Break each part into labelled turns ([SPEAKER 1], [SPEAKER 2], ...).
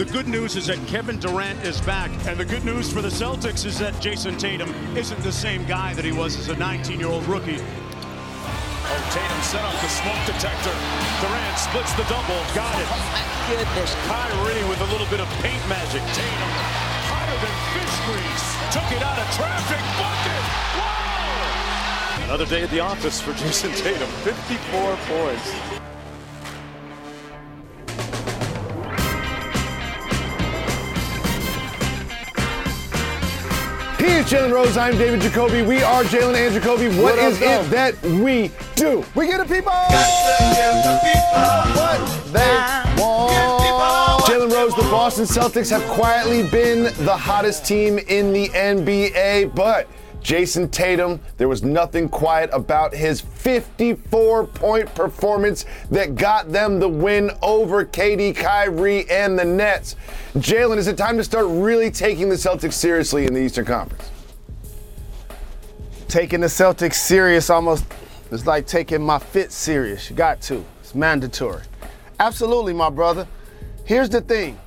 [SPEAKER 1] The good news is that Kevin Durant is back, and the good news for the Celtics is that Jayson Tatum isn't the same guy that he was as a 19-year-old rookie.
[SPEAKER 2] Oh, Tatum set up the smoke detector. Durant splits the double. Got it.
[SPEAKER 3] Oh, my goodness.
[SPEAKER 2] Kyrie with a little bit of paint magic. Tatum, hotter than fish grease. Took it out of traffic. Bucket. Whoa! Another day at the office for Jayson Tatum. 54 points.
[SPEAKER 4] He is Jalen Rose. I'm David Jacoby. We are Jalen and Jacoby. what, what is it that we do? We get the people. the people what they want. Jalen Rose, the Boston Celtics have quietly been the hottest team in the NBA, but Jayson Tatum, there was nothing quiet about his 54 point performance that got them the win over KD, Kyrie, and the Nets. Jalen, is it time to start really taking the Celtics seriously in the Eastern Conference?
[SPEAKER 5] Taking the Celtics serious almost is like taking my fit serious. You got to, it's mandatory. Absolutely, my brother. Here's the thing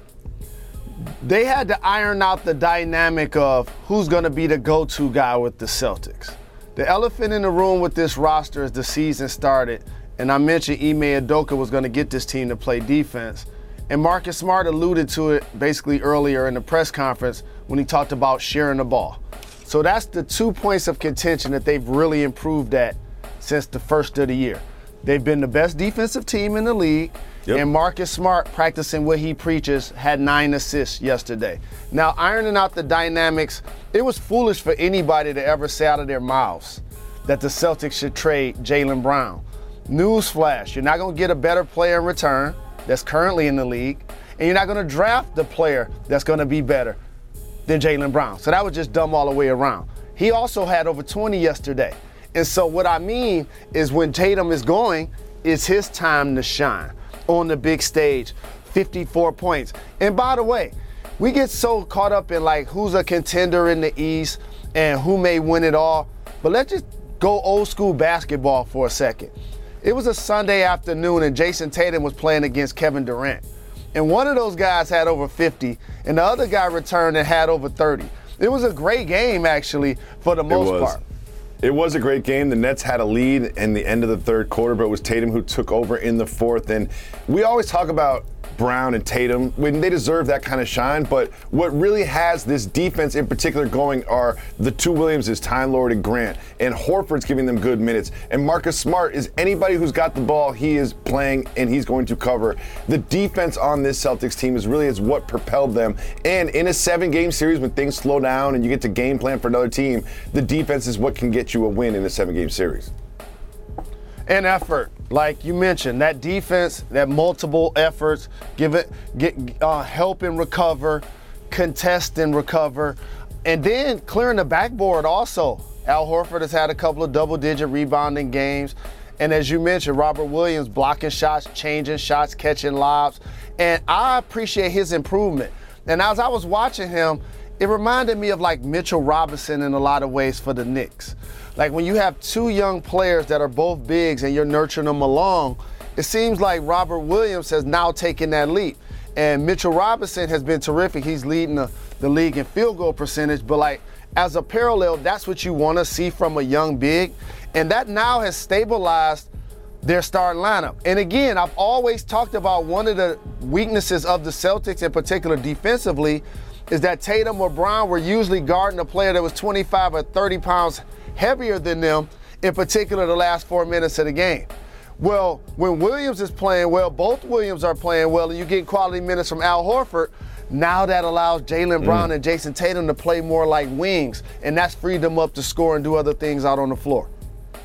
[SPEAKER 5] they had to iron out the dynamic of who's going to be the go to guy with the Celtics. The elephant in the room with this roster as the season started, and I mentioned Ime Udoka was going to get this team to play defense. And Marcus Smart alluded to it basically earlier in the press conference when he talked about sharing the ball. So that's the two points of contention that they've really improved at since the first of the year. They've been the best defensive team in the league. Yep. And Marcus Smart, practicing what he preaches, had nine assists yesterday. Now, ironing out the dynamics, it was foolish for anybody to ever say out of their mouths that the Celtics should trade Jaylen Brown. Newsflash, you're not going to get a better player in return that's currently in the league, and you're not going to draft the player that's going to be better than Jaylen Brown. So that was just dumb all the way around. He also had over 20 yesterday. And so what I mean is when Tatum is going, it's his time to shine on the big stage. 54 points. And by the way, we get so caught up in like who's a contender in the East and who may win it all. But let's just go old school basketball for a second. It was a Sunday afternoon and Jayson Tatum was playing against Kevin Durant. And one of those guys had over 50, and the other guy returned and had over 30. It was a great game, actually, for the most part.
[SPEAKER 4] It was a great game. The Nets had a lead in the end of the third quarter, but it was Tatum who took over in the fourth. And we always talk about Brown and Tatum, when they deserve that kind of shine. But what really has this defense in particular going are the two Williamses, Time Lord and Grant, and Horford's giving them good minutes. And Marcus Smart is anybody who's got the ball, he is playing and he's going to cover. The defense on this Celtics team is really is what propelled them. And in a seven-game series, when things slow down and you get to game plan for another team, the defense is what can get you a win in a seven-game series
[SPEAKER 5] and effort. Like you mentioned, that defense, that multiple efforts, give it, get, uh, help and recover, contest and recover, and then clearing the backboard also. Al Horford has had a couple of double digit rebounding games. And as you mentioned, Robert Williams blocking shots, changing shots, catching lobs. And I appreciate his improvement. And as I was watching him, it reminded me of like Mitchell Robinson in a lot of ways for the Knicks. Like when you have two young players that are both bigs and you're nurturing them along, it seems like Robert Williams has now taken that leap. And Mitchell Robinson has been terrific. He's leading the, the league in field goal percentage, but like as a parallel, that's what you want to see from a young big. And that now has stabilized their starting lineup. And again, I've always talked about one of the weaknesses of the Celtics, in particular defensively, is that Tatum or Brown were usually guarding a player that was 25 or 30 pounds heavier than them, in particular the last four minutes of the game. Well, when Williams is playing well, both Williams are playing well, and you get quality minutes from Al Horford. Now that allows Jaylen mm. Brown mm. and Jayson Tatum to play more like wings, and that's freed them up to score and do other things out on the floor.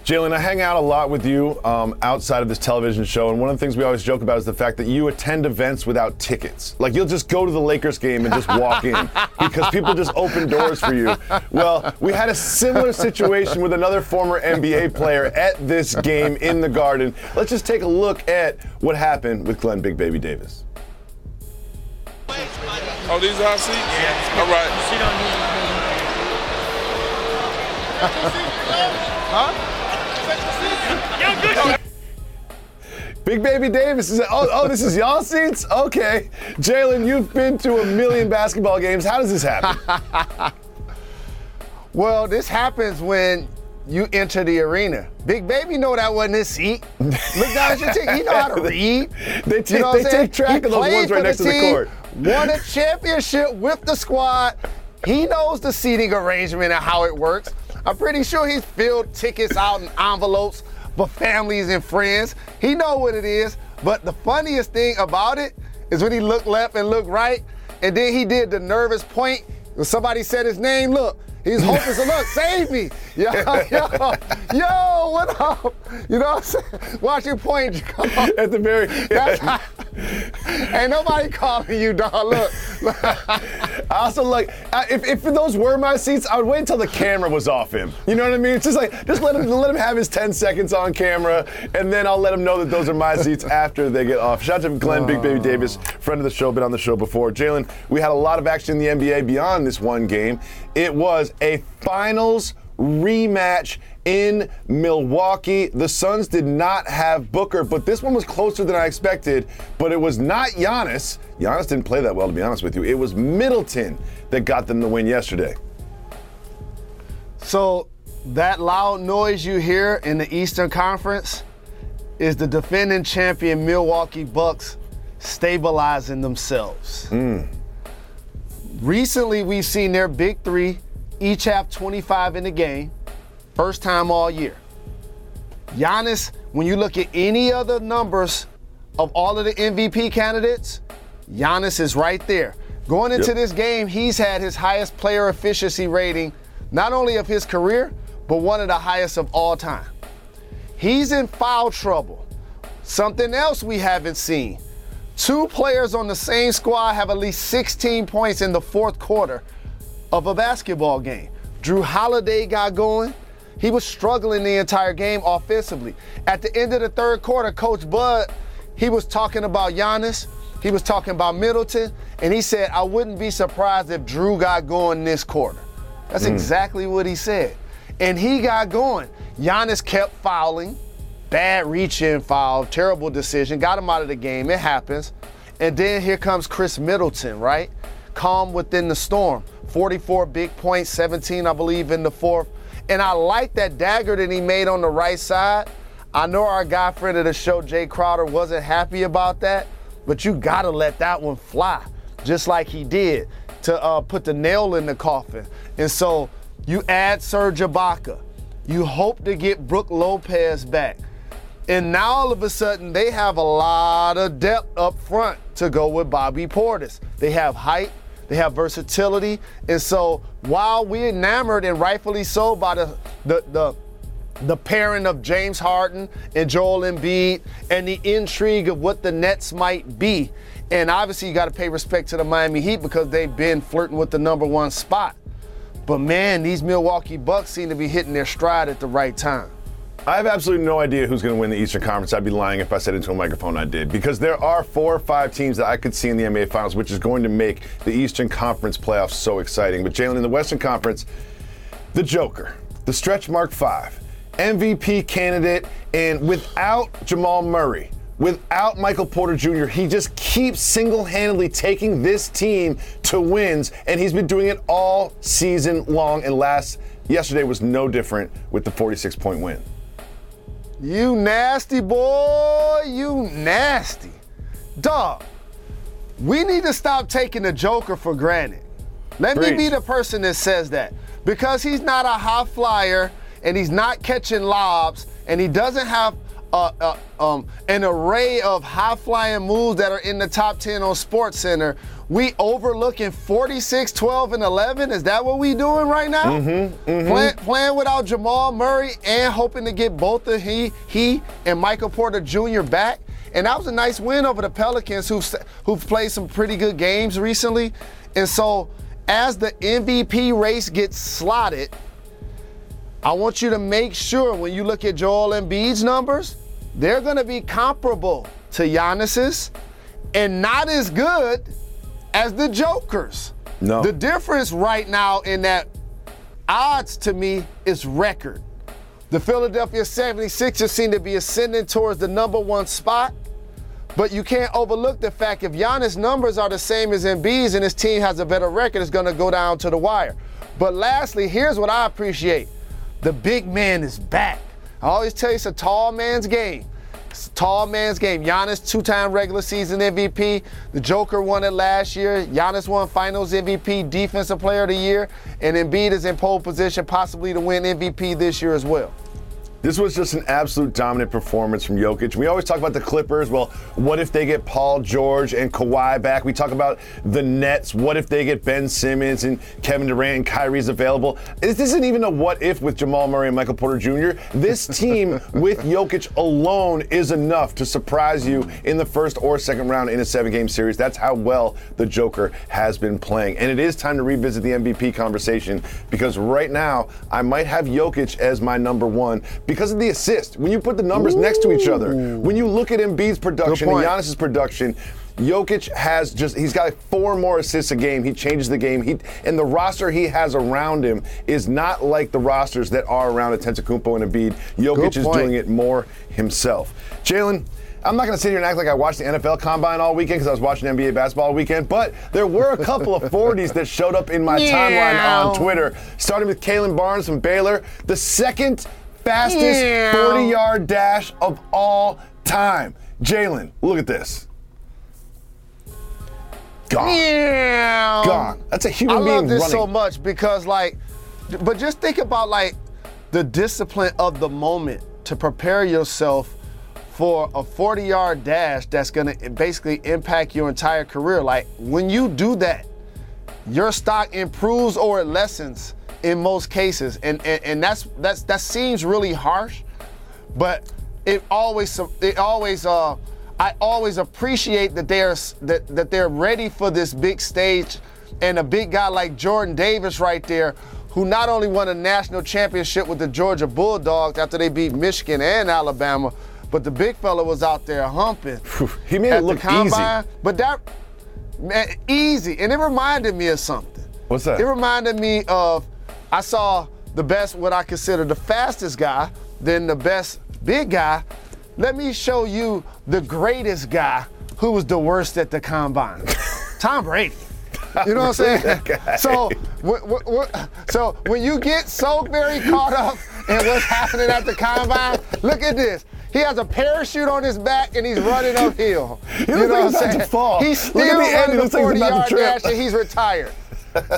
[SPEAKER 4] Jalen, I hang out a lot with you um, outside of this television show, and one of the things we always joke about is the fact that you attend events without tickets. Like you'll just go to the Lakers game and just walk in because people just open doors for you. Well, we had a similar situation with another former NBA player at this game in the Garden. Let's just take a look at what happened with Glenn Big Baby Davis.
[SPEAKER 3] Oh, these are our seats? Yeah. All right.
[SPEAKER 4] huh? Big Baby Davis is. Oh, oh, this is y'all seats. Okay, Jalen, you've been to a million basketball games. How does this happen?
[SPEAKER 5] well, this happens when you enter the arena. Big Baby know that wasn't his seat. Look down at your team. He know how to read.
[SPEAKER 4] they take, you know they take track he of those ones right next the to the court.
[SPEAKER 5] Won a championship with the squad. He knows the seating arrangement and how it works. I'm pretty sure he's filled tickets out in envelopes for families and friends. He know what it is. But the funniest thing about it is when he looked left and looked right, and then he did the nervous point. When somebody said his name, look, he's hoping to look, save me. Yo, yo, yo, what up? You know what I'm saying? Watch your point,
[SPEAKER 4] At the very end.
[SPEAKER 5] Ain't nobody calling you, dog. Look.
[SPEAKER 4] I also like if, if those were my seats, I would wait until the camera was off him. You know what I mean? It's just like just let him let him have his 10 seconds on camera, and then I'll let him know that those are my seats after they get off. Shout out to Glenn Big Baby Davis, friend of the show, been on the show before. Jalen, we had a lot of action in the NBA beyond this one game. It was a finals rematch in Milwaukee. The Suns did not have Booker, but this one was closer than I expected. But it was not Giannis. Giannis didn't play that well, to be honest with you. It was Middleton that got them the win yesterday.
[SPEAKER 5] So that loud noise you hear in the Eastern Conference is the defending champion Milwaukee Bucks stabilizing themselves.
[SPEAKER 4] Mm.
[SPEAKER 5] Recently, we've seen their big three each have 25 in the game. First time all year. Giannis, when you look at any other numbers of all of the MVP candidates, Giannis is right there. Going into yep. this game, he's had his highest player efficiency rating, not only of his career, but one of the highest of all time. He's in foul trouble. Something else we haven't seen. Two players on the same squad have at least 16 points in the fourth quarter of a basketball game. Jrue Holiday got going. He was struggling the entire game offensively. At the end of the third quarter, Coach Bud, he was talking about Giannis. He was talking about Middleton, and he said, I wouldn't be surprised if Jrue got going this quarter. That's mm. exactly what he said. And he got going. Giannis kept fouling, bad reach in foul, terrible decision, got him out of the game. It happens. And then here comes Khris Middleton, right? Calm within the storm. 44 big points, 17, I believe, in the fourth. And I like that dagger that he made on the right side. I know our guy friend of the show, Jae Crowder, wasn't happy about that, but you gotta let that one fly, just like he did to uh, put the nail in the coffin. And so you add Serge Ibaka. You hope to get Brook Lopez back. And now all of a sudden they have a lot of depth up front to go with Bobby Portis. They have height, they have versatility. And so while we're enamored and rightfully so by the the the the pairing of James Harden and Joel Embiid and the intrigue of what the Nets might be. And obviously you got to pay respect to the Miami Heat because they've been flirting with the number one spot. But man, these Milwaukee Bucks seem to be hitting their stride at the right time.
[SPEAKER 4] I have absolutely no idea who's going to win the Eastern Conference. I'd be lying if I said into a microphone I did, because there are four or five teams that I could see in the NBA Finals, which is going to make the Eastern Conference playoffs so exciting. But Jalen, in the Western Conference, the Joker, the stretch mark five, MVP candidate, and without Jamal Murray, without Michael Porter Jr., he just keeps single handedly taking this team to wins, and he's been doing it all season long. And last, yesterday was no different with the 46 point win.
[SPEAKER 5] You nasty boy, you nasty. Dog, we need to stop taking the Joker for granted. Let Preach. me be the person that says that. Because he's not a high flyer and he's not catching lobs and he doesn't have uh, uh, um, an array of high flying moves that are in the top 10 on Sports Center. We overlooking 46, 12, and 11. Is that what we doing right now?
[SPEAKER 4] Mm-hmm, mm-hmm.
[SPEAKER 5] Play, playing without Jamal Murray and hoping to get both of he, he and Michael Porter Jr. back. And that was a nice win over the Pelicans, who've, who've played some pretty good games recently. And so, as the MVP race gets slotted, I want you to make sure when you look at Joel Embiid's numbers, they're going to be comparable to Giannis's and not as good as the Joker's.
[SPEAKER 4] No.
[SPEAKER 5] The difference right now in that odds to me is record. The Philadelphia 76ers seem to be ascending towards the number one spot. But you can't overlook the fact if Giannis' numbers are the same as Embiid's and his team has a better record, it's going to go down to the wire. But lastly, here's what I appreciate the big man is back. I always tell you it's a tall man's game. It's tall man's game. Giannis, two-time regular season MVP. The Joker won it last year. Giannis won Finals MVP, Defensive Player of the Year, and Embiid is in pole position, possibly to win MVP this year as well.
[SPEAKER 4] This was just an absolute dominant performance from Jokic. We always talk about the Clippers. Well, what if they get Paul George and Kawhi back? We talk about the Nets. What if they get Ben Simmons and Kevin Durant and Kyrie's available? This isn't even a what if with Jamal Murray and Michael Porter Jr. This team with Jokic alone is enough to surprise you in the first or second round in a seven game series. That's how well the Joker has been playing. And it is time to revisit the MVP conversation because right now I might have Jokic as my number one because of the assist. When you put the numbers Ooh. next to each other, when you look at Embiid's production and Giannis's production, Jokic has just he's got four more assists a game. He changes the game. He and the roster he has around him is not like the rosters that are around Antetokounmpo and Embiid. Jokic is doing it more himself. Jalen, I'm not going to sit here and act like I watched the NFL Combine all weekend because I was watching NBA basketball all weekend, but there were a couple of 40s that showed up in my yeah. timeline on Twitter, starting with Kalon Barnes from Baylor, the second fastest 40 yard dash of all time. Jalen, look at this. Gone. Gone. That's a human being.
[SPEAKER 5] I love this
[SPEAKER 4] running.
[SPEAKER 5] so much because, like, but just think about like the discipline of the moment to prepare yourself for a 40 yard dash that's going to basically impact your entire career. Like, when you do that, your stock improves or it lessens in most cases, and and, and that's that's that seems really harsh, but it always it always uh I always appreciate that they're that that they're ready for this big stage, and a big guy like Jordan Davis right there. Who not only won a national championship with the Georgia Bulldogs after they beat Michigan and Alabama, but the big fella was out there humping.
[SPEAKER 4] he made it look
[SPEAKER 5] combine,
[SPEAKER 4] easy.
[SPEAKER 5] But that man, easy, and it reminded me of something.
[SPEAKER 4] What's that?
[SPEAKER 5] It reminded me of I saw the best, what I consider the fastest guy, then the best big guy. Let me show you the greatest guy who was the worst at the combine. Tom Brady. You know what I'm saying? So, w- w- so when you get so very caught up in what's happening at the combine, look at this. He has a parachute on his back and he's running uphill.
[SPEAKER 4] you know what I'm saying?
[SPEAKER 5] He's still look at the running the 40 yard dash and he's retired.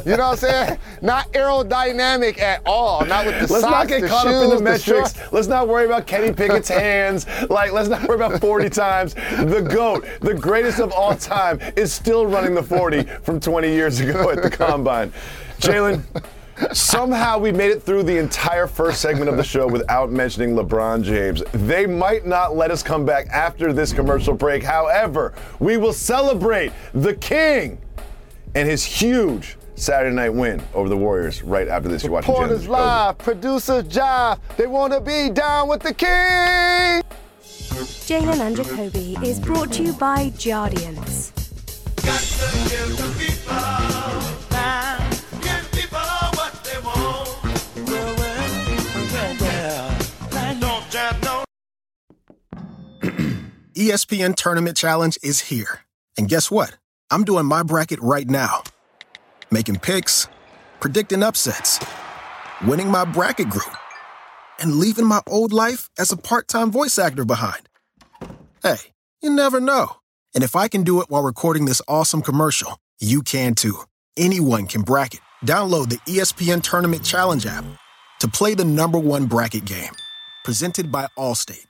[SPEAKER 5] You know what I'm saying? Not aerodynamic at all. Not with the
[SPEAKER 4] let's
[SPEAKER 5] socks,
[SPEAKER 4] not get caught
[SPEAKER 5] shoes,
[SPEAKER 4] up in the metrics. Let's not worry about Kenny Pickett's hands. Like, let's not worry about 40 times. The GOAT, the greatest of all time, is still running the 40 from 20 years ago at the combine. Jalen, somehow we made it through the entire first segment of the show without mentioning LeBron James. They might not let us come back after this commercial break. However, we will celebrate the king and his huge Saturday night win over the Warriors right after this. You're watching
[SPEAKER 5] Reporters live, producers jive. They want to be down with the king.
[SPEAKER 6] Jalen and Jacoby is brought to you by Jardiance.
[SPEAKER 7] ESPN Tournament Challenge is here. And guess what? I'm doing my bracket right now making picks, predicting upsets, winning my bracket group, and leaving my old life as a part time voice actor behind. Hey, you never know. And if I can do it while recording this awesome commercial, you can too. Anyone can bracket. Download the ESPN Tournament Challenge app to play the number one bracket game. Presented by Allstate.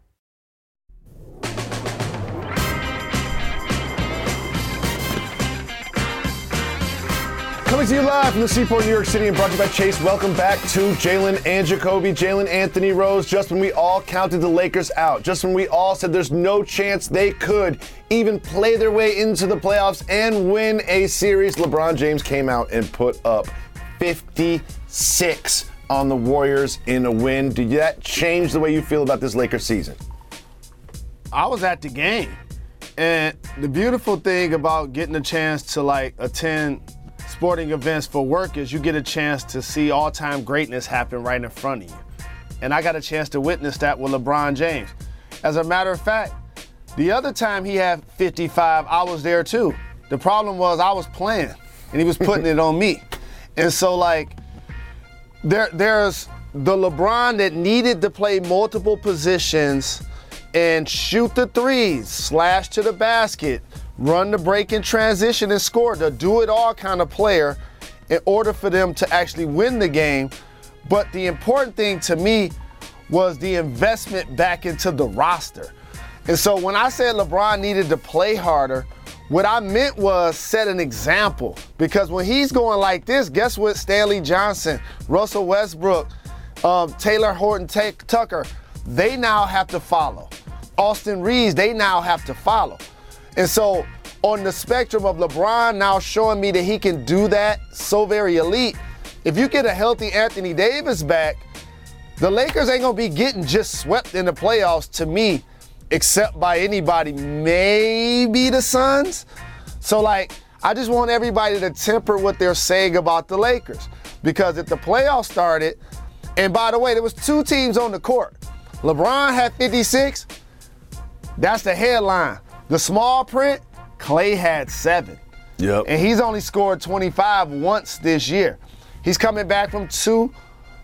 [SPEAKER 4] Coming to you live from the Seaport, New York City, and brought to you by Chase. Welcome back to Jalen and Jacoby, Jalen Anthony Rose. Just when we all counted the Lakers out, just when we all said there's no chance they could even play their way into the playoffs and win a series, LeBron James came out and put up 56 on the Warriors in a win. Did that change the way you feel about this Lakers season?
[SPEAKER 5] I was at the game. And the beautiful thing about getting a chance to like attend sporting events for work is you get a chance to see all-time greatness happen right in front of you. And I got a chance to witness that with LeBron James. As a matter of fact, the other time he had 55, I was there too. The problem was I was playing and he was putting it on me. And so like there there's the LeBron that needed to play multiple positions and shoot the threes, slash to the basket, run the break in transition and score, the do it all kind of player in order for them to actually win the game. But the important thing to me was the investment back into the roster. And so when I said LeBron needed to play harder, what I meant was set an example. Because when he's going like this, guess what? Stanley Johnson, Russell Westbrook, um, Talen Horton Tucker, they now have to follow. Austin Reaves, they now have to follow. And so on the spectrum of LeBron now showing me that he can do that so very elite, if you get a healthy Anthony Davis back, the Lakers ain't gonna be getting just swept in the playoffs to me, except by anybody, maybe the Suns. So like, I just want everybody to temper what they're saying about the Lakers. Because if the playoffs started, and by the way, there was two teams on the court. LeBron had 56. That's the headline. The small print, Klay had seven.
[SPEAKER 4] Yep.
[SPEAKER 5] And he's only scored 25 once this year. He's coming back from two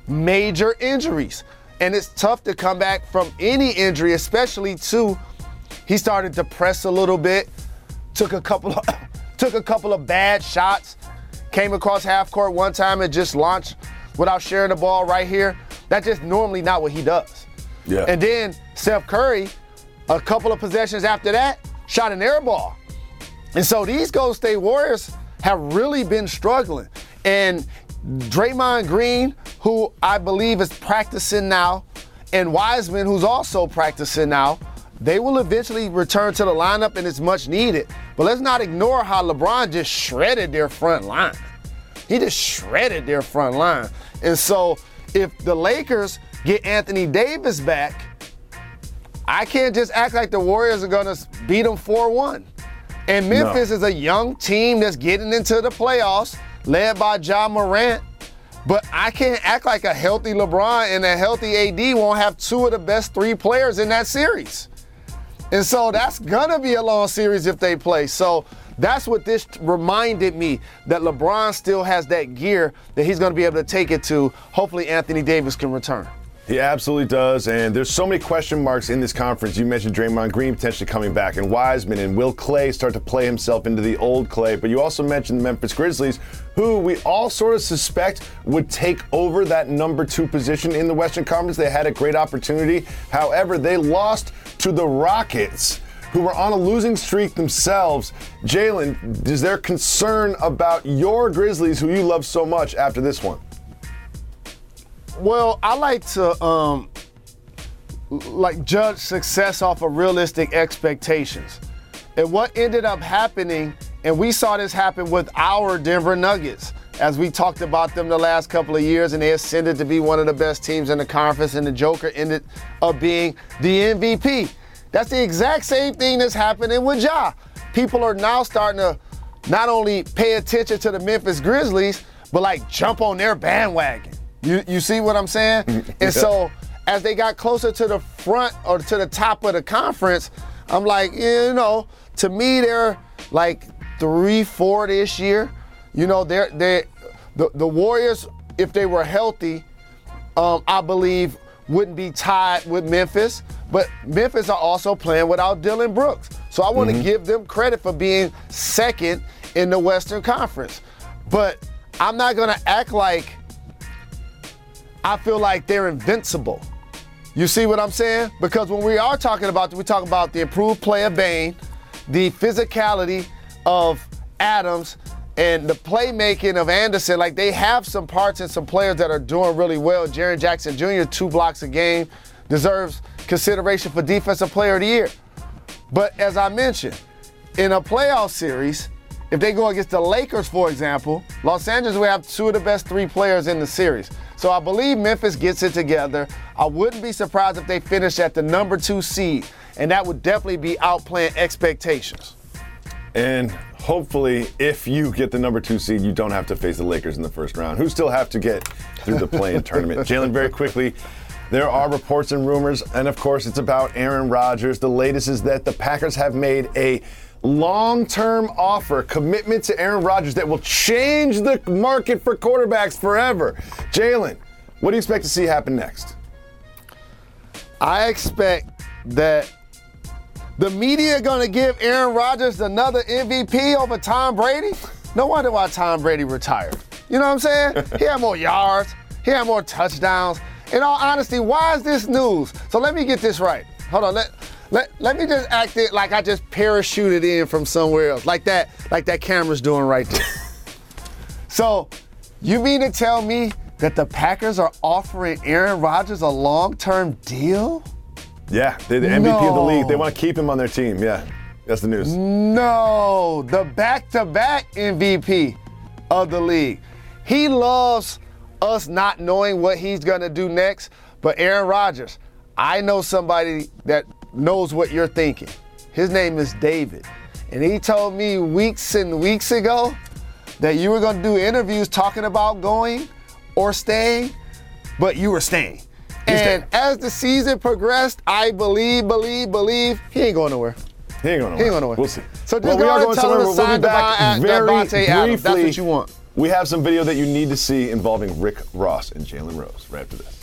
[SPEAKER 5] major injuries. And it's tough to come back from any injury, especially two. He started to press a little bit, took a couple of took a couple of bad shots, came across half court one time and just launched without sharing the ball right here. That's just normally not what he does.
[SPEAKER 4] Yeah.
[SPEAKER 5] And then Steph Curry, a couple of possessions after that, shot an air ball. And so these Golden State Warriors have really been struggling. And Draymond Green, who I believe is practicing now, and Wiseman, who's also practicing now, they will eventually return to the lineup and it's much needed. But let's not ignore how LeBron just shredded their front line. He just shredded their front line. And so if the Lakers get Anthony Davis back, I can't just act like the Warriors are going to beat them 4 1. And Memphis no. is a young team that's getting into the playoffs, led by Ja Morant. But I can't act like a healthy LeBron and a healthy AD won't have two of the best three players in that series. And so that's going to be a long series if they play. So that's what this reminded me that LeBron still has that gear that he's going to be able to take it to. Hopefully, Anthony Davis can return.
[SPEAKER 4] He absolutely does, and there's so many question marks in this conference. You mentioned Draymond Green potentially coming back, and Wiseman, and will Klay start to play himself into the old Klay? But you also mentioned the Memphis Grizzlies, who we all sort of suspect would take over that number two position in the Western Conference. They had a great opportunity. However, they lost to the Rockets who were on a losing streak themselves. Jalen, is there concern about your Grizzlies, who you love so much, after this one?
[SPEAKER 5] Well, I like to um, like judge success off of realistic expectations. And what ended up happening, and we saw this happen with our Denver Nuggets, as we talked about them the last couple of years, and they ascended to be one of the best teams in the conference, and the Joker ended up being the MVP. That's the exact same thing that's happening with Ja. People are now starting to not only pay attention to the Memphis Grizzlies, but like jump on their bandwagon. You you see what I'm saying? and so as they got closer to the front or to the top of the conference, I'm like, you know, to me they're like three, four this year. You know, they're they the, the Warriors, if they were healthy, um, I believe wouldn't be tied with Memphis. But Memphis are also playing without Dillon Brooks. So I want to give them credit for being second in the Western Conference. But I'm not going to act like I feel like they're invincible. You see what I'm saying? Because when we are talking about, we talk about the improved play of Bane, the physicality of Adams, and the playmaking of Anderson. Like they have some parts and some players that are doing really well. Jaren Jackson Jr., two blocks a game, deserves consideration for Defensive Player of the Year. But as I mentioned, in a playoff series, if they go against the Lakers, for example, Los Angeles will have two of the best three players in the series. So I believe Memphis gets it together. I wouldn't be surprised if they finish at the number two seed, and that would definitely be outplaying expectations.
[SPEAKER 4] And hopefully, if you get the number two seed, you don't have to face the Lakers in the first round, who still have to get through the play-in tournament. Jalen, very quickly, there are reports and rumors, and of course, it's about Aaron Rodgers. The latest is that the Packers have made a long-term offer, commitment to Aaron Rodgers that will change the market for quarterbacks forever. Jalen, what do you expect to see happen next?
[SPEAKER 5] I expect that the media going to give Aaron Rodgers another MVP over Tom Brady. No wonder why Tom Brady retired. You know what I'm saying? he had more yards, he had more touchdowns. In all honesty, why is this news? So let me get this right. Hold on. Let, let, let me just act it like I just parachuted in from somewhere else, like that, like that camera's doing right there. so, you mean to tell me that the Packers are offering Aaron Rodgers a long-term deal?
[SPEAKER 4] Yeah, they're the MVP of the league. They want to keep him on their team. Yeah, that's the news.
[SPEAKER 5] No, the back-to-back MVP of the league. He loves us not knowing what he's going to do next, but Aaron Rodgers, I know somebody that knows what you're thinking. His name is David. And he told me weeks and weeks ago that you were going to do interviews talking about going or staying, but you were staying. and as the season progressed, I believe, believe, believe he ain't going nowhere.
[SPEAKER 4] He ain't going nowhere.
[SPEAKER 5] He ain't going nowhere.
[SPEAKER 4] We'll see.
[SPEAKER 5] So just
[SPEAKER 4] well,
[SPEAKER 5] go
[SPEAKER 4] we are going
[SPEAKER 5] and tell him to
[SPEAKER 4] We'll
[SPEAKER 5] sign
[SPEAKER 4] back very
[SPEAKER 5] Devontae
[SPEAKER 4] briefly.
[SPEAKER 5] Adams. That's what you want.
[SPEAKER 4] We have some video that you need to see involving Rick Ross and Jalen Rose right after this.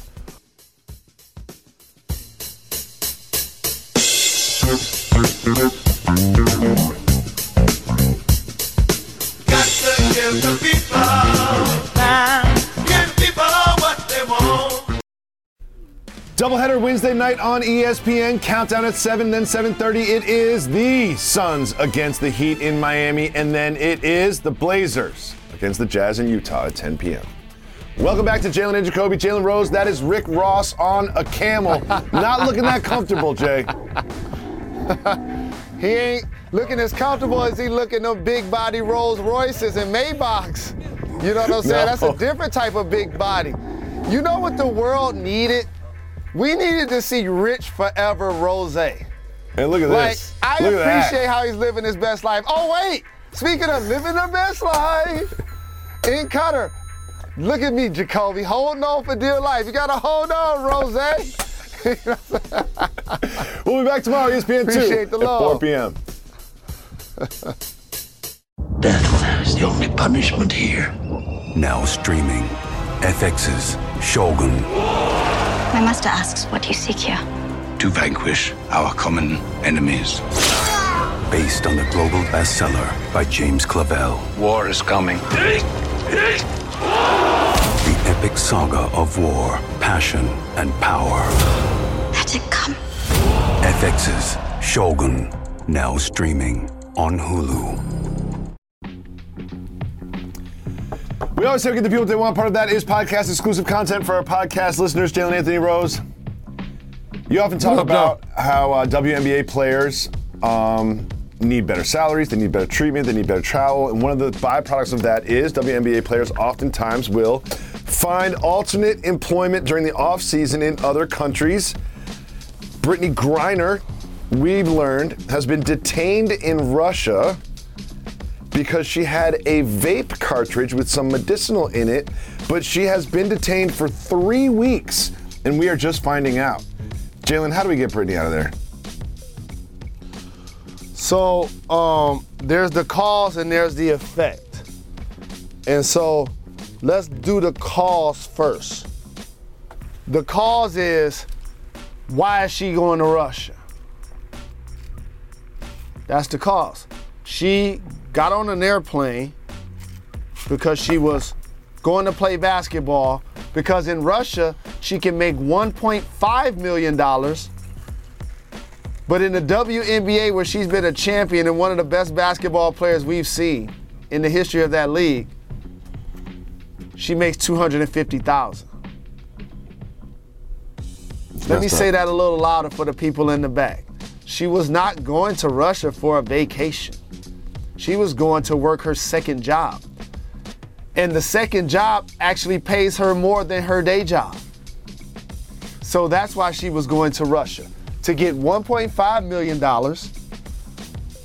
[SPEAKER 4] Doubleheader Wednesday night on ESPN. Countdown at 7, then 7:30. It is the Suns against the Heat in Miami, and then it is the Blazers against the Jazz in Utah at 10 p.m. Welcome back to Jalen and Jacoby. Jalen Rose, that is Rick Ross on a camel. Not looking that comfortable, Jay.
[SPEAKER 5] He ain't looking as comfortable as he looking them big body Rolls Royces and Maybachs. You know what I'm saying?
[SPEAKER 4] No.
[SPEAKER 5] That's a different type of big body. You know what the world needed? We needed to see Rich Forever Rose.
[SPEAKER 4] And look at
[SPEAKER 5] Like,
[SPEAKER 4] this.
[SPEAKER 5] I
[SPEAKER 4] Look
[SPEAKER 5] appreciate how he's living his best life. Oh, wait. Speaking of living the best life, in Qatar, look at me, Jacoby, holding on for dear life. You got to hold on, Rose.
[SPEAKER 4] We'll be back tomorrow, ESPN 2
[SPEAKER 5] Appreciate the
[SPEAKER 4] at 4 p.m.
[SPEAKER 8] Death is the only punishment here.
[SPEAKER 9] Now streaming. FX's Shogun.
[SPEAKER 10] My master asks what you seek here.
[SPEAKER 9] To vanquish our common enemies. Based on the global bestseller by James Clavell. War is coming. The epic saga of war, passion, and power.
[SPEAKER 10] Let it come.
[SPEAKER 9] FX's Shogun. Now streaming on Hulu.
[SPEAKER 4] We always say we get the people they want. Part of that is podcast exclusive content for our podcast listeners. Jalen Anthony Rose. You often talk
[SPEAKER 5] What up,
[SPEAKER 4] about how uh, WNBA players um, need better salaries, they need better treatment, they need better travel, and one of the byproducts of that is WNBA players oftentimes will find alternate employment during the off season in other countries. Brittney Griner, we've learned, has been detained in Russia because she had a vape cartridge with some medicinal in it, but she has been detained for three weeks and we are just finding out. Jalen, how do we get Brittney out of there?
[SPEAKER 5] So um, there's the cause and there's the effect. And so let's do the cause first. The cause is why is she going to Russia? That's the cause. She got on an airplane because she was going to play basketball because in Russia she can make 1.5 million dollars but in the WNBA, where she's been a champion and one of the best basketball players we've seen in the history of that league, she makes 250,000. Let me say that a little louder for the people in the back. She was not going to Russia for a vacation. She was going to work her second job. And the second job actually pays her more than her day job. So that's why she was going to Russia to get $1.5 million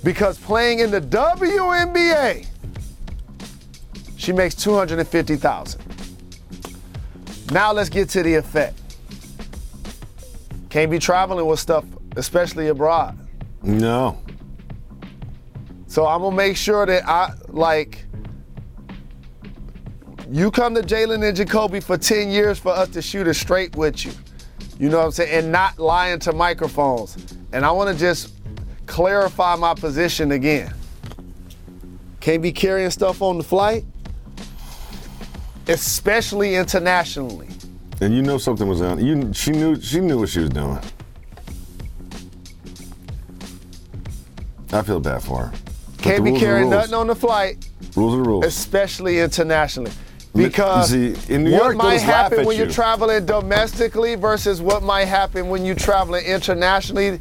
[SPEAKER 5] because playing in the WNBA, she makes 250,000. Now let's get to the effect. Can't be traveling with stuff, especially abroad.
[SPEAKER 4] No.
[SPEAKER 5] So I'm gonna make sure that I like you come to Jalen and Jacoby for 10 years for us to shoot it straight with you. You know what I'm saying? And not lying to microphones. And I wanna just clarify my position again. Can't be carrying stuff on the flight, especially internationally.
[SPEAKER 4] And you know something was on. You, she knew. She knew what she was doing. I feel bad for her. But
[SPEAKER 5] Can't be carrying nothing on the flight,
[SPEAKER 4] Rules are rules.
[SPEAKER 5] especially internationally. Because
[SPEAKER 4] See, in New
[SPEAKER 5] what
[SPEAKER 4] York, they'll
[SPEAKER 5] might happen when
[SPEAKER 4] you.
[SPEAKER 5] you're traveling domestically versus what might happen when you're traveling internationally,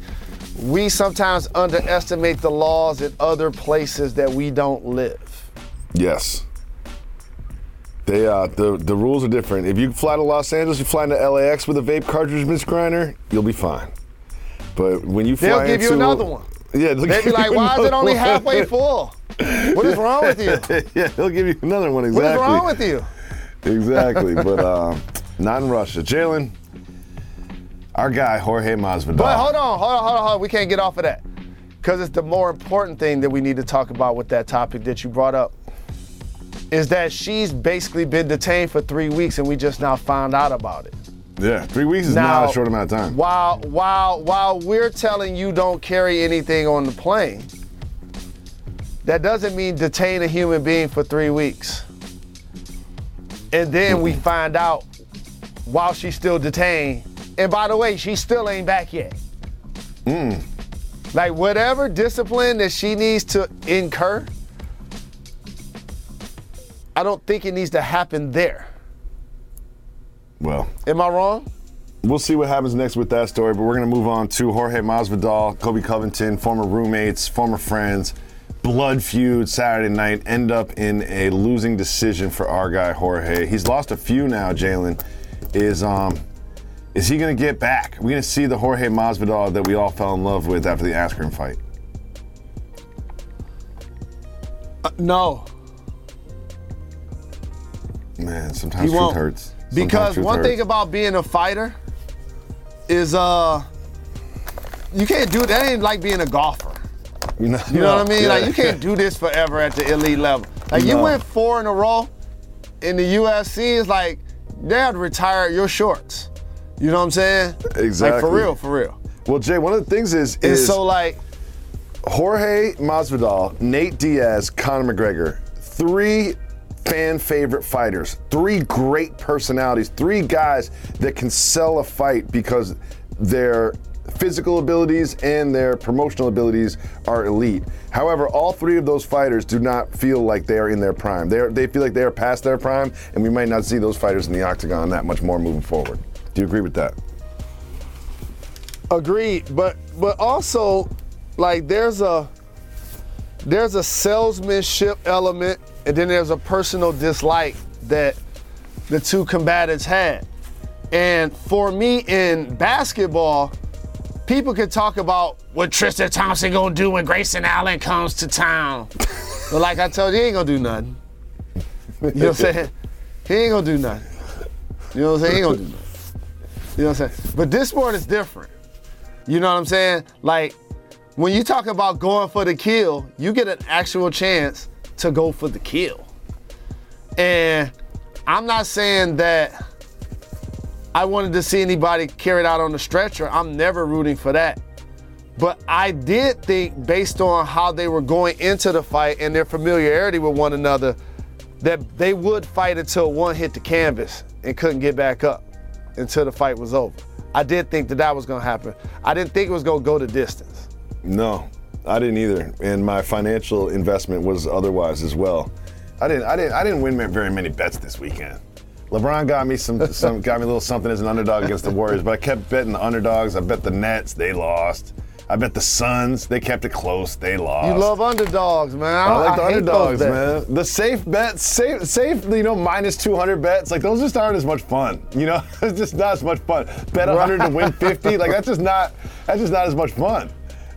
[SPEAKER 5] we sometimes underestimate the laws in other places that we don't live.
[SPEAKER 4] Yes. They uh the the rules are different. If you fly to Los Angeles, you fly into LAX with a vape cartridge, Miss Griner, you'll be fine. But when you fly
[SPEAKER 5] They'll give you another one.
[SPEAKER 4] Yeah, they'll
[SPEAKER 5] be like, why is it only
[SPEAKER 4] one."
[SPEAKER 5] halfway full? What is wrong with you?
[SPEAKER 4] yeah, they'll give you another one. Exactly.
[SPEAKER 5] What is wrong with you?
[SPEAKER 4] Exactly, but um, not in Russia. Jalen, our guy Jorge Masvidal.
[SPEAKER 5] But hold on, hold on, hold on, hold on. We can't get off of that. Because it's the more important thing that we need to talk about with that topic that you brought up. Is that she's basically been detained for three weeks and we just now found out about it.
[SPEAKER 4] Yeah, three weeks is
[SPEAKER 5] Now-
[SPEAKER 4] not a short amount of time.
[SPEAKER 5] While while while we're telling you don't carry anything on the plane, that doesn't mean detain a human being for three weeks. And then we find out while she's still detained. And by the way, she still ain't back yet.
[SPEAKER 4] Mm.
[SPEAKER 5] Like whatever discipline that she needs to incur, I don't think it needs to happen there.
[SPEAKER 4] Well,
[SPEAKER 5] Am I wrong?
[SPEAKER 4] We'll see what happens next with that story, but we're going to move on to Jorge Masvidal, Colby Covington, former roommates, former friends, blood feud Saturday night, end up in a losing decision for our guy Jorge. He's lost a few now, Jalen. Is um is he going to get back? We're going to see the Jorge Masvidal that we all fell in love with after the Askren fight.
[SPEAKER 5] Uh, no.
[SPEAKER 4] Man, sometimes truth hurts. Sometimes
[SPEAKER 5] Because
[SPEAKER 4] truth
[SPEAKER 5] one
[SPEAKER 4] hurts.
[SPEAKER 5] thing about being a fighter is uh you can't do that ain't like being a golfer.
[SPEAKER 4] You know,
[SPEAKER 5] You know what I mean?
[SPEAKER 4] Yeah.
[SPEAKER 5] Like you can't do this forever at the elite level. Like you
[SPEAKER 4] No.
[SPEAKER 5] went four in a row in the UFC, it's like they have to retire your shorts. You know what I'm saying?
[SPEAKER 4] Exactly.
[SPEAKER 5] Like for real, for real.
[SPEAKER 4] Well, Jay, one of the things is
[SPEAKER 5] And
[SPEAKER 4] is
[SPEAKER 5] so like
[SPEAKER 4] Jorge Masvidal, Nate Diaz, Conor McGregor, three fan favorite fighters, three great personalities, three guys that can sell a fight because their physical abilities and their promotional abilities are elite. However, all three of those fighters do not feel like they are in their prime. They are, they feel like they are past their prime, and we might not see those fighters in the octagon that much more moving forward. Do you agree with that?
[SPEAKER 5] Agreed, but but also like there's a there's a salesmanship element and then there's a personal dislike that the two combatants had. And for me in basketball, people can talk about what Tristan Thompson gonna do when Grayson Allen comes to town. but like I told you, he ain't gonna do nothing. You know what I'm saying? He ain't gonna do nothing. You know what I'm saying? He ain't gonna do nothing. You know what I'm saying? But this sport is different. You know what I'm saying? Like when you talk about going for the kill, you get an actual chance to go for the kill. And I'm not saying that I wanted to see anybody carried out on the stretcher. I'm never rooting for that. But I did think, based on how they were going into the fight and their familiarity with one another, that they would fight until one hit the canvas and couldn't get back up until the fight was over. I did think that that was going to happen. I didn't think it was going to go the distance.
[SPEAKER 4] No, I didn't either, and my financial investment was otherwise as well. I didn't, I didn't, I didn't win very many bets this weekend. LeBron got me some, some got me a little something as an underdog against the Warriors, but I kept betting the underdogs. I bet the Nets, they lost. I bet the Suns, they kept it close, they lost.
[SPEAKER 5] You love underdogs, man. I,
[SPEAKER 4] I like the
[SPEAKER 5] I
[SPEAKER 4] underdogs, man. The safe bets, safe, safe, you know, minus 200 bets, like those just aren't as much fun. You know, it's just not as much fun. Bet 100 to win 50, like that's just not, that's just not as much fun.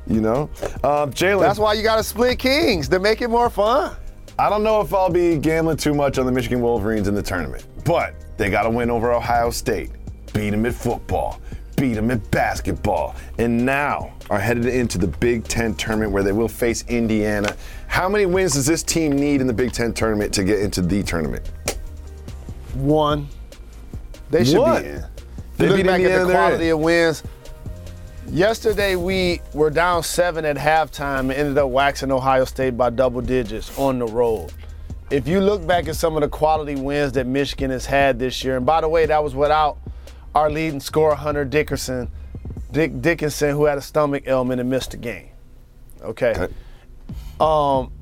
[SPEAKER 4] You know, um, Jalen.
[SPEAKER 5] That's why you got to split kings to make it more fun.
[SPEAKER 4] I don't know if I'll be gambling too much on the Michigan Wolverines in the tournament, but they got to win over Ohio State, beat them at football, beat them at basketball, and now are headed into the Big Ten tournament where they will face Indiana. How many wins does this team need in the Big Ten tournament to get into the tournament?
[SPEAKER 5] One. They should
[SPEAKER 4] One.
[SPEAKER 5] be in.
[SPEAKER 4] They
[SPEAKER 5] look back
[SPEAKER 4] Indiana,
[SPEAKER 5] at the quality of wins. Yesterday we were down seven at halftime and ended up waxing Ohio State by double digits on the road. If you look back at some of the quality wins that Michigan has had this year, and by the way, that was without our leading scorer Hunter Dickerson, Dick Dickinson, who had a stomach ailment and missed the game. Okay. Um,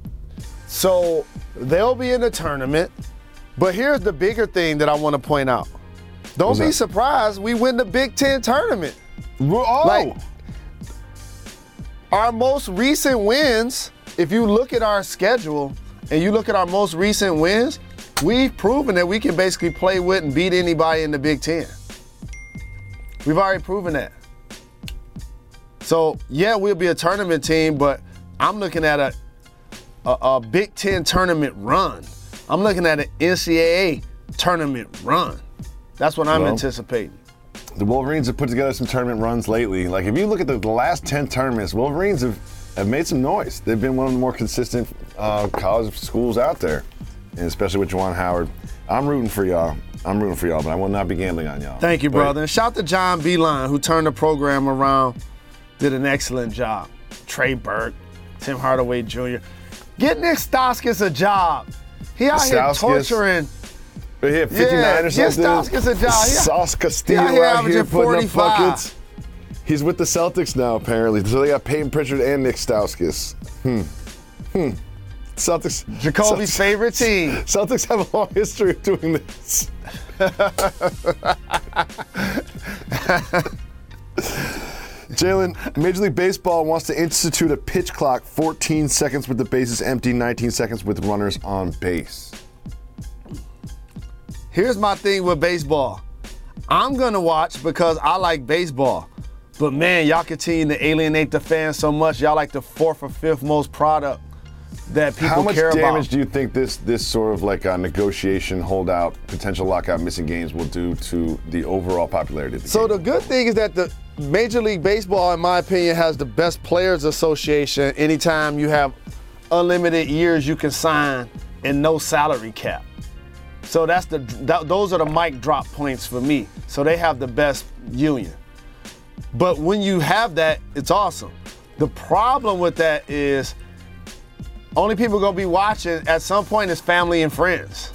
[SPEAKER 5] so they'll be in the tournament. But here's the bigger thing that I want to point out. Don't
[SPEAKER 4] What's
[SPEAKER 5] be
[SPEAKER 4] that?
[SPEAKER 5] surprised we win the Big Ten tournament.
[SPEAKER 4] Oh,
[SPEAKER 5] Like, our most recent wins, if you look at our schedule and you look at our most recent wins, we've proven that we can basically play with and beat anybody in the Big Ten. We've already proven that. So yeah, we'll be a tournament team, but I'm looking at a a, a Big Ten tournament run. I'm looking at an NCAA tournament run. That's what I'm
[SPEAKER 4] Well,
[SPEAKER 5] anticipating.
[SPEAKER 4] The Wolverines have put together some tournament runs lately. Like if you look at the, the last 10 tournaments, Wolverines have, have made some noise. They've been one of the more consistent uh, college schools out there, and especially with Juwan Howard. I'm rooting for y'all. I'm rooting for y'all, but I will not be gambling on y'all.
[SPEAKER 5] Thank you,
[SPEAKER 4] But
[SPEAKER 5] brother. And shout to John Beilein, who turned the program around, did an excellent job. Trey Burke, Tim Hardaway Jr. Get Nick Stauskas a job. He out here torturing.
[SPEAKER 4] But yeah, 59
[SPEAKER 5] Yeah,
[SPEAKER 4] or something.
[SPEAKER 5] Stauskas a job. He-
[SPEAKER 4] Sauce Castillo
[SPEAKER 5] he out here
[SPEAKER 4] here putting up
[SPEAKER 5] 45.
[SPEAKER 4] buckets. He's with the Celtics now, apparently. So they got Payton Pritchard and Nick Stauskas. Hmm. Hmm. Celtics.
[SPEAKER 5] Jacoby's
[SPEAKER 4] Celtics-
[SPEAKER 5] favorite team.
[SPEAKER 4] Celtics have a long history of doing this. Jalen, Major League Baseball wants to institute a pitch clock 14 seconds with the bases empty, 19 seconds with runners on base.
[SPEAKER 5] Here's my thing with baseball. I'm gonna watch because I like baseball. But man, y'all continue to alienate the fans so much. Y'all like the fourth or fifth most product that people care about.
[SPEAKER 4] How much damage
[SPEAKER 5] about.
[SPEAKER 4] do you think this this sort of like a negotiation, holdout, potential lockout, missing games will do to the overall popularity of the
[SPEAKER 5] So
[SPEAKER 4] game?
[SPEAKER 5] the good thing is that the Major League Baseball, in my opinion, has the best players association. Anytime you have unlimited years, you can sign and no salary cap. So that's the that, those are the mic drop points for me. So they have the best union. But when you have that, it's awesome. The problem with that is only people gonna be watching at some point is family and friends.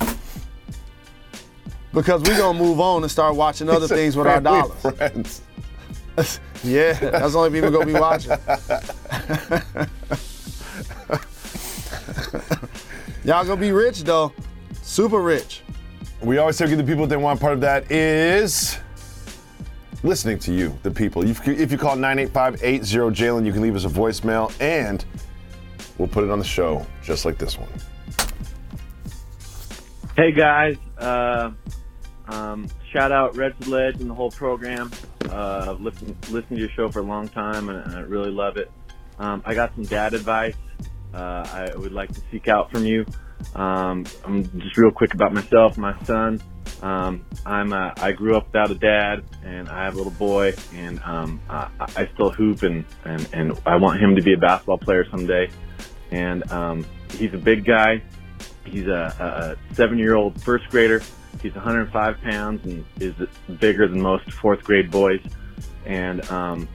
[SPEAKER 5] Because we're gonna move on and start watching other
[SPEAKER 4] He
[SPEAKER 5] things with our dollars.
[SPEAKER 4] Friends.
[SPEAKER 5] Yeah, that's the only people gonna be watching. Y'all gonna be rich though, super rich.
[SPEAKER 4] We always say give the people that want part of that is listening to you, the people. If you, call 985-80 Jalen, you can leave us a voicemail and we'll put it on the show just like this one.
[SPEAKER 11] Hey guys, uh, um, shout out Red Ledge and the whole program. Uh, I've listened, listened to your show for a long time and, and I really love it. Um, I got some dad advice uh, I would like to seek out from you. Um, I'm just real quick about myself. My son Um, I'm uh, I grew up without a dad, and I have a little boy, and um, I, I still hoop, and, and and I want him to be a basketball player someday. And um, he's a big guy. He's a, a seven-year-old first grader. He's 105 pounds and is bigger than most fourth grade boys. And um,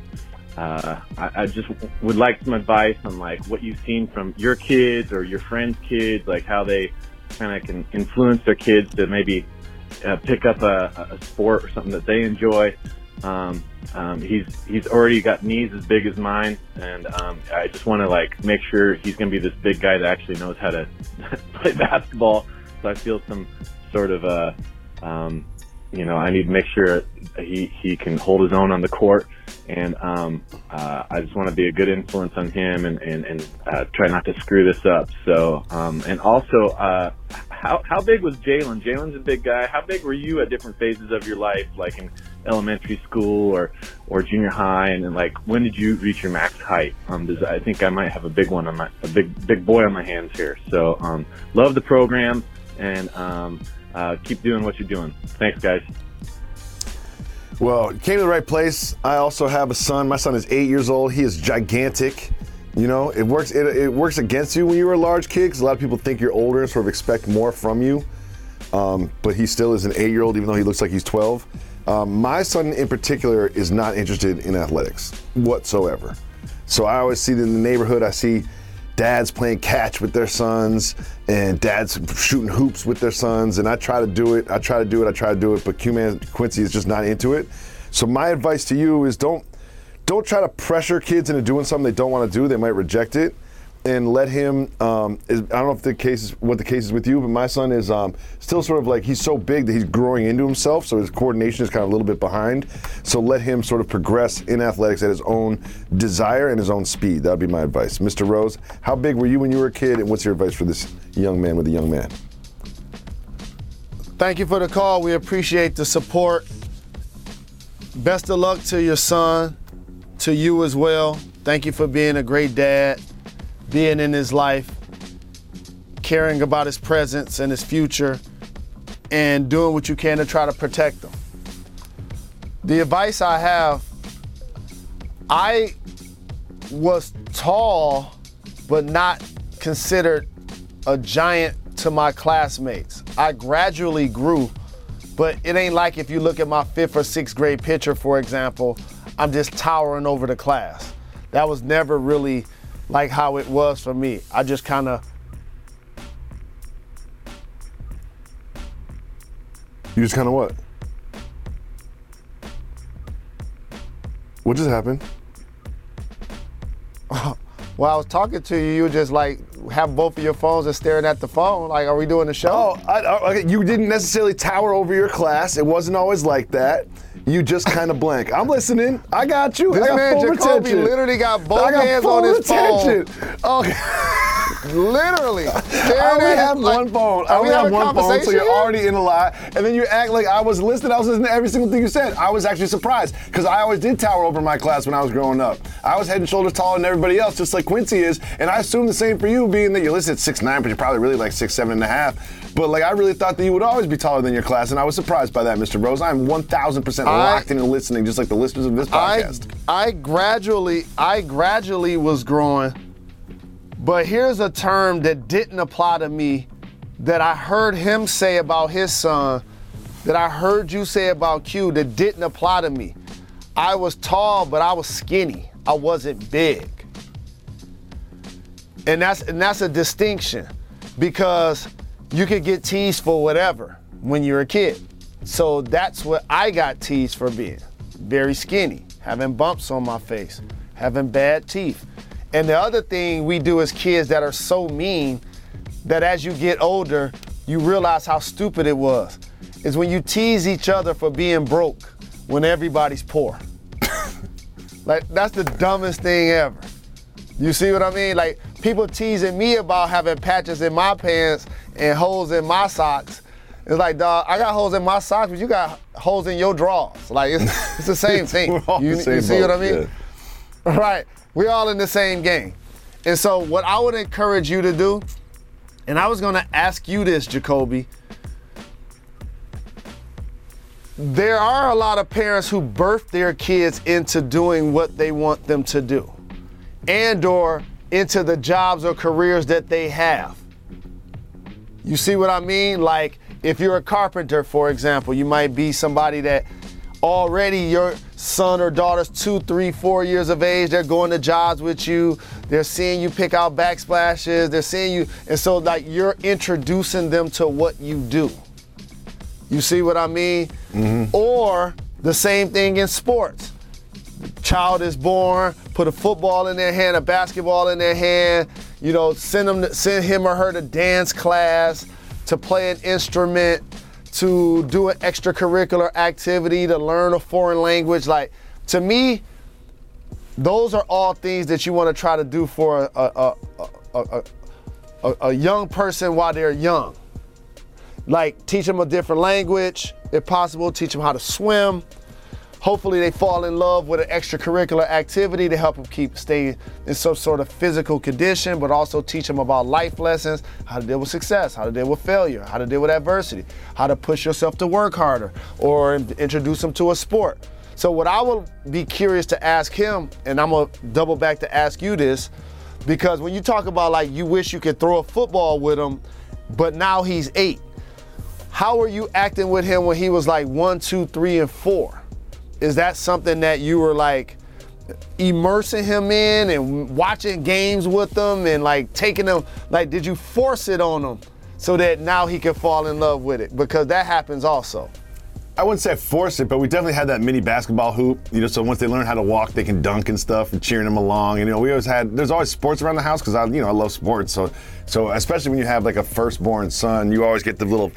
[SPEAKER 11] uh, I, I just would like some advice on like what you've seen from your kids or your friends' kids, like how they kind of can influence their kids to maybe uh, pick up a, a sport or something that they enjoy. Um, um, he's he's already got knees as big as mine, and um, I just want to like make sure he's going to be this big guy that actually knows how to play basketball. So I feel some sort of uh, um, you know, I need to make sure he he can hold his own on the court, and um, uh, I just want to be a good influence on him and and, and uh, try not to screw this up. So, um, and also, uh, how how big was Jalen? Jalen's a big guy. How big were you at different phases of your life, like in elementary school or or junior high, and, and like when did you reach your max height? Um, does, I think I might have a big one on my a big big boy on my hands here. So, um, love the program and. Um, uh, keep doing what you're doing. Thanks, guys.
[SPEAKER 4] Well, came to the right place. I also have a son. My son is eight years old. He is gigantic. You know, it works. It, it works against you when you're a large kid because a lot of people think you're older and sort of expect more from you. Um, but he still is an eight-year-old, even though he looks like he's 12. Um, my son, in particular, is not interested in athletics whatsoever. So I always see in the neighborhood. I see dads playing catch with their sons and dads shooting hoops with their sons. And I try to do it. I try to do it. I try to do it. But Q-Man Quincy is just not into it. So my advice to you is don't don't try to pressure kids into doing something they don't want to do. They might reject it and let him. Um, is, I don't know if the case is what the case is with you, but my son is um, still sort of like he's so big that he's growing into himself, so his coordination is kind of a little bit behind. So let him sort of progress in athletics at his own desire and his own speed. That would be my advice, Mr. Rose. How big were you when you were a kid, and what's your advice for this young man with a young man?
[SPEAKER 5] Thank you for the call. We appreciate the support. Best of luck to your son, to you as well. Thank you for being a great dad being in his life, caring about his presence and his future, and doing what you can to try to protect them. The advice I have I was tall, but not considered a giant to my classmates. I gradually grew, but it ain't like if you look at my fifth or sixth grade picture, for example, I'm just towering over the class. That was never really like how it was for me. I just kind of
[SPEAKER 4] You just kind of what? What just happened?
[SPEAKER 5] Well, I was talking to you. You just like have both of your phones and staring at the phone. Like, are we doing the show?
[SPEAKER 4] Oh, I, I, you didn't necessarily tower over your class. It wasn't always like that. You just kind of blank. I'm listening. I got you.
[SPEAKER 5] This
[SPEAKER 4] I got
[SPEAKER 5] man
[SPEAKER 4] full
[SPEAKER 5] Jacoby
[SPEAKER 4] retention.
[SPEAKER 5] literally got both
[SPEAKER 4] got
[SPEAKER 5] hands on his
[SPEAKER 4] retention.
[SPEAKER 5] phone.
[SPEAKER 4] Okay.
[SPEAKER 5] Literally.
[SPEAKER 4] I only have
[SPEAKER 5] like-
[SPEAKER 4] one phone. I only have one phone, so you're
[SPEAKER 5] here?
[SPEAKER 4] already in a lie. And then you act like I was listening. I was listening to every single thing you said. I was actually surprised because I always did tower over my class when I was growing up. I was head and shoulders taller than everybody else, just like Quincy is. And I assume the same for you, being that you're listed six nine, but you're probably really like six seven and a half. But like I really thought that you would always be taller than your class, and I was surprised by that, Mr. Rose. I'm 1,000%
[SPEAKER 5] I-
[SPEAKER 4] locked into listening, just like the listeners of this
[SPEAKER 5] I,
[SPEAKER 4] podcast.
[SPEAKER 5] I gradually, I gradually was growing, but here's a term that didn't apply to me that I heard him say about his son, that I heard you say about Q that didn't apply to me. I was tall, but I was skinny. I wasn't big. And that's and that's a distinction because you could get teased for whatever when you're a kid. So that's what I got teased for being. Very skinny, having bumps on my face, having bad teeth. And the other thing we do as kids that are so mean that as you get older, you realize how stupid it was. Is when you tease each other for being broke when everybody's poor. like that's the dumbest thing ever. You see what I mean? Like people teasing me about having patches in my pants and holes in my socks. It's like, dog, I got holes in my socks, but you got holes in your drawers. Like it's, it's the same thing. You,
[SPEAKER 4] the same
[SPEAKER 5] you see what I
[SPEAKER 4] boat,
[SPEAKER 5] mean? Right. We all in the same game. And so what I would encourage you to do, and I was gonna ask you this, Jacoby. there are a lot of parents who birth their kids into doing what they want them to do and or into the jobs or careers that they have. You see what I mean? Like if you're a carpenter, for example, you might be somebody that already your son or daughter's two, three, four years of age, they're going to jobs with you, they're seeing you pick out backsplashes, they're seeing you, and so like you're introducing them to what you do. You see what I mean? Mm-hmm. Or the same thing in sports. Child is born, put a football in their hand, a basketball in their hand, you know, send them, to, send him or her to dance class, to play an instrument, to do an extracurricular activity, to learn a foreign language. Like to me, those are all things that you want to try to do for a, a, a, a, a, a young person while they're young. Like teach them a different language, if possible, teach them how to swim. Hopefully they fall in love with an extracurricular activity to help them keep stay in some sort of physical condition, but also teach them about life lessons, how to deal with success, how to deal with failure, how to deal with adversity, how to push yourself to work harder, or introduce them to a sport. So what I would be curious to ask him, and I'm gonna double back to ask you this, because when you talk about like you wish you could throw a football with him, but now he's eight. How were you acting with him when he was like one, two, three, and four? Is that something that you were like immersing him in and watching games with them and like taking them? Like, did you force it on him so that now he can fall in love with it? Because that happens also.
[SPEAKER 4] I wouldn't say I forced it, but we definitely had that mini basketball hoop. You know, so once they learn how to walk, they can dunk and stuff, and cheering them along. And you know, we always had. There's always sports around the house because I, you know, I love sports. So, so especially when you have like a firstborn son, you always get the little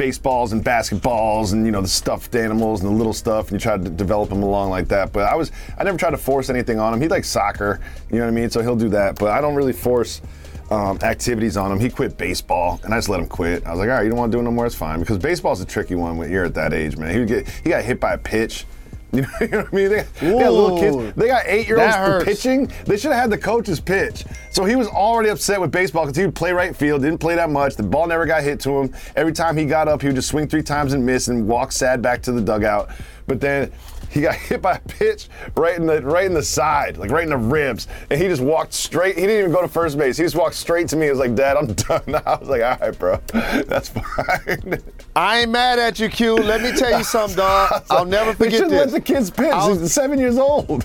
[SPEAKER 4] baseballs and basketballs and you know the stuffed animals and the little stuff, and you try to develop them along like that. But I was, I never tried to force anything on him. He likes soccer, you know what I mean? So he'll do that. But I don't really force. Um, activities on him. He quit baseball, and I just let him quit. I was like, all right, you don't want to do it no more. It's fine because baseball's a tricky one when you're at that age, man. He would get he got hit by a pitch. You know, you know what I mean? They, they got little kids. They got eight year olds pitching. They should have had the coaches pitch. So he was already upset with baseball because he would play right field, didn't play that much. The ball never got hit to him. Every time he got up, he would just swing three times and miss and walk sad back to the dugout. But then he got hit by a pitch right in the right in the side, like right in the ribs, and he just walked straight. He didn't even go to first base. He just walked straight to me. He was like, "Dad, I'm done." I was like, "All right, bro, that's fine."
[SPEAKER 5] I ain't mad at you, Q. Let me tell you something, dog. I'll never forget
[SPEAKER 4] shouldn't
[SPEAKER 5] this.
[SPEAKER 4] let the kids pitch.
[SPEAKER 5] Was-
[SPEAKER 4] He's seven years old.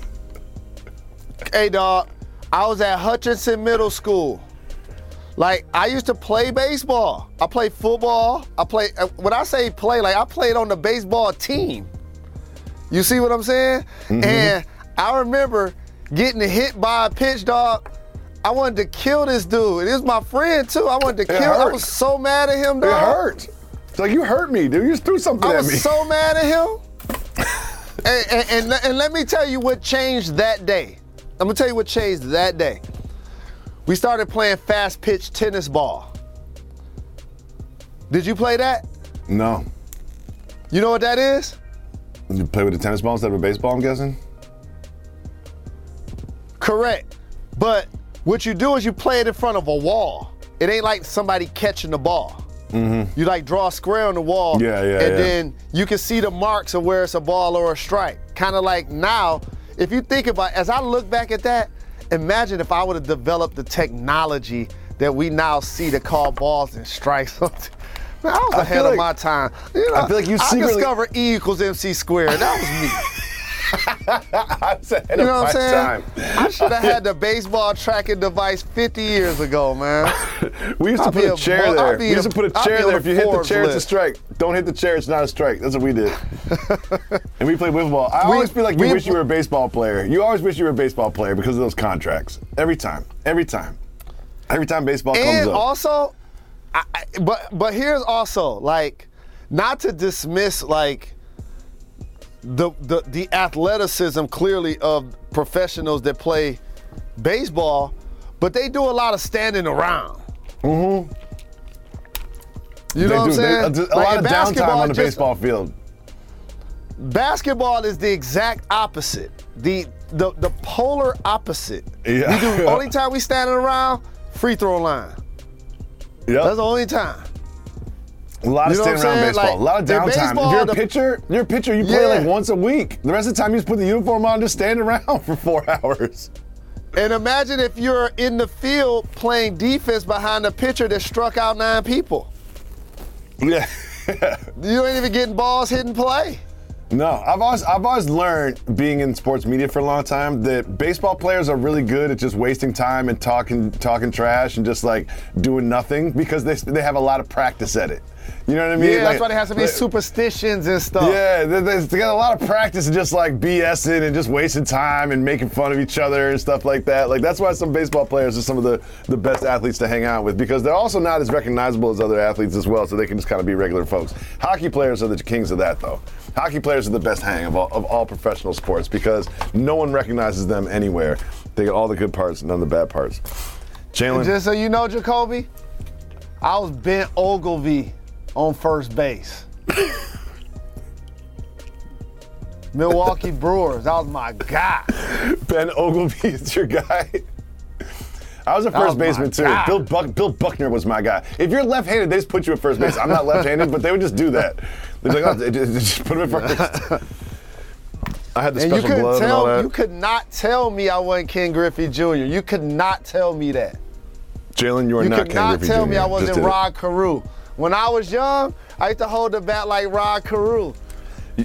[SPEAKER 5] Hey, dog. I was at Hutchinson Middle School. Like I used to play baseball. I played football. I play. uh, When I say play, like I played on the baseball team. You see what I'm saying? Mm-hmm. And I remember getting hit by a pitch, dog. I wanted to kill this dude. It was my friend too. I wanted to
[SPEAKER 4] It
[SPEAKER 5] kill. I was so mad at him, dog.
[SPEAKER 4] It hurt. It's like you hurt me, dude. You just threw something
[SPEAKER 5] I
[SPEAKER 4] at me.
[SPEAKER 5] I was so mad at him. and, and, and, and let me tell you what changed that day. I'm gonna tell you what changed that day. We started playing fast pitch tennis ball. Did you play that?
[SPEAKER 4] no.
[SPEAKER 5] You know what that is?
[SPEAKER 4] You play with a tennis ball instead of a baseball, I'm guessing?
[SPEAKER 5] Correct. But what you do is you play it in front of a wall. It ain't like somebody catching the ball.
[SPEAKER 4] Mm-hmm.
[SPEAKER 5] You like draw a square on the wall.
[SPEAKER 4] Yeah, yeah,
[SPEAKER 5] And
[SPEAKER 4] yeah.
[SPEAKER 5] then you can see the marks of where it's a ball or a strike. Kind of like now, if you think about as I look back at that, imagine if I would have developed the technology that we now see to call balls and strikes. Man, I was
[SPEAKER 4] I
[SPEAKER 5] ahead of
[SPEAKER 4] like-
[SPEAKER 5] my time. You know,
[SPEAKER 4] I feel like you
[SPEAKER 5] I discovered E equals MC squared. That was me.
[SPEAKER 4] I was ahead
[SPEAKER 5] You know what I'm saying?
[SPEAKER 4] time.
[SPEAKER 5] I should have had the baseball tracking device 50 years ago, man.
[SPEAKER 4] We used to
[SPEAKER 5] I'll
[SPEAKER 4] put a
[SPEAKER 5] a
[SPEAKER 4] chair
[SPEAKER 5] bu-
[SPEAKER 4] there. We used
[SPEAKER 5] a-
[SPEAKER 4] to put a chair there.
[SPEAKER 5] the
[SPEAKER 4] If you hit the chair, it's a strike. Don't hit the chair, it's not a strike. That's what we did. and we played wiffle ball. I always feel like you
[SPEAKER 5] we-
[SPEAKER 4] wish you were a baseball player. You always wish you were a baseball player because of those contracts. Every time. Every time. Every time baseball comes up.
[SPEAKER 5] And also, I, I- but but here's also like, not to dismiss like the the the athleticism clearly of professionals that play baseball, but they do a lot of standing around.
[SPEAKER 4] Mm-hmm.
[SPEAKER 5] You know
[SPEAKER 4] They
[SPEAKER 5] what I'm
[SPEAKER 4] do. They-
[SPEAKER 5] saying?
[SPEAKER 4] a, a
[SPEAKER 5] Like,
[SPEAKER 4] lot of downtime on the
[SPEAKER 5] just-
[SPEAKER 4] baseball field.
[SPEAKER 5] Basketball is the exact opposite. The the the polar opposite.
[SPEAKER 4] Yeah.
[SPEAKER 5] We do only time we standing around free throw line.
[SPEAKER 4] Yep.
[SPEAKER 5] That's the only time.
[SPEAKER 4] A lot of
[SPEAKER 5] You know
[SPEAKER 4] staying around baseball.
[SPEAKER 5] Like,
[SPEAKER 4] a lot of downtime. if you're a
[SPEAKER 5] the-
[SPEAKER 4] pitcher, you're a pitcher. You play
[SPEAKER 5] Yeah.
[SPEAKER 4] like once a week. The rest of the time, you just put the uniform on, and just stand around for four hours.
[SPEAKER 5] And imagine if you're in the field playing defense behind a pitcher that struck out nine people.
[SPEAKER 4] Yeah.
[SPEAKER 5] You ain't even getting balls hit and play.
[SPEAKER 4] No, I've always I've always learned being in sports media for a long time that baseball players are really good at just wasting time and talking talking trash and just like doing nothing because they they have a lot of practice at it. You know what I mean?
[SPEAKER 5] yeah,
[SPEAKER 4] Like-
[SPEAKER 5] that's why they have so many
[SPEAKER 4] like-
[SPEAKER 5] superstitions and stuff.
[SPEAKER 4] Yeah, they, they, they got a lot of practice and just like BSing and just wasting time and making fun of each other and stuff like that. Like that's why some baseball players are some of the, the best athletes to hang out with because they're also not as recognizable as other athletes as well, so they can just kind of be regular folks. Hockey players are the kings of that though. Hockey players are the best hang of all, of all professional sports because no one recognizes them anywhere. They get all the good parts, none of the bad parts. Jalen,
[SPEAKER 5] just so you know, Jacoby, I was Ben Oglivie on first base. Milwaukee Brewers, that was my guy.
[SPEAKER 4] Ben Oglivie is your guy. I was a first
[SPEAKER 5] was
[SPEAKER 4] baseman too. Bill, Buck, Bill Buckner was my guy. If you're left-handed, they just put you at first base. I'm not left-handed, but they would just do that. They'd be like, oh, just just put him at first. I had the
[SPEAKER 5] and you
[SPEAKER 4] special
[SPEAKER 5] couldn't
[SPEAKER 4] glove and all
[SPEAKER 5] tell
[SPEAKER 4] that.
[SPEAKER 5] you could not tell me I wasn't Ken Griffey Jr. You could not tell me that.
[SPEAKER 4] Jalen, you are
[SPEAKER 5] you
[SPEAKER 4] not Ken Griffey Jr.
[SPEAKER 5] You could
[SPEAKER 4] not
[SPEAKER 5] tell
[SPEAKER 4] me I wasn't.
[SPEAKER 5] Rod Carew. When I was young, I used to hold the bat like Rod Carew.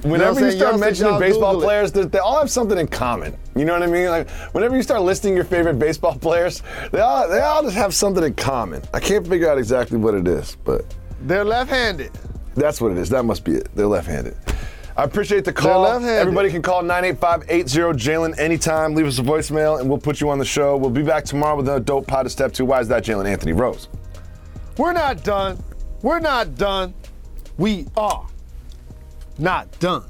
[SPEAKER 4] Whenever
[SPEAKER 5] what I'm
[SPEAKER 4] you start mentioning baseball
[SPEAKER 5] Google
[SPEAKER 4] players, they, they all have something in common. You know what I mean? Like whenever you start listing your favorite baseball players, they all they all just have something in common. I can't figure out exactly what it is, but
[SPEAKER 5] They're left-handed.
[SPEAKER 4] That's what it is. That must be it. They're left-handed. I appreciate the call. Everybody can call 985-80 Jalen anytime. Leave us a voicemail and we'll put you on the show. We'll be back tomorrow with a dope pot of step two. Why is that Jalen Anthony Rose?
[SPEAKER 5] We're not done. We're not done. We are not done.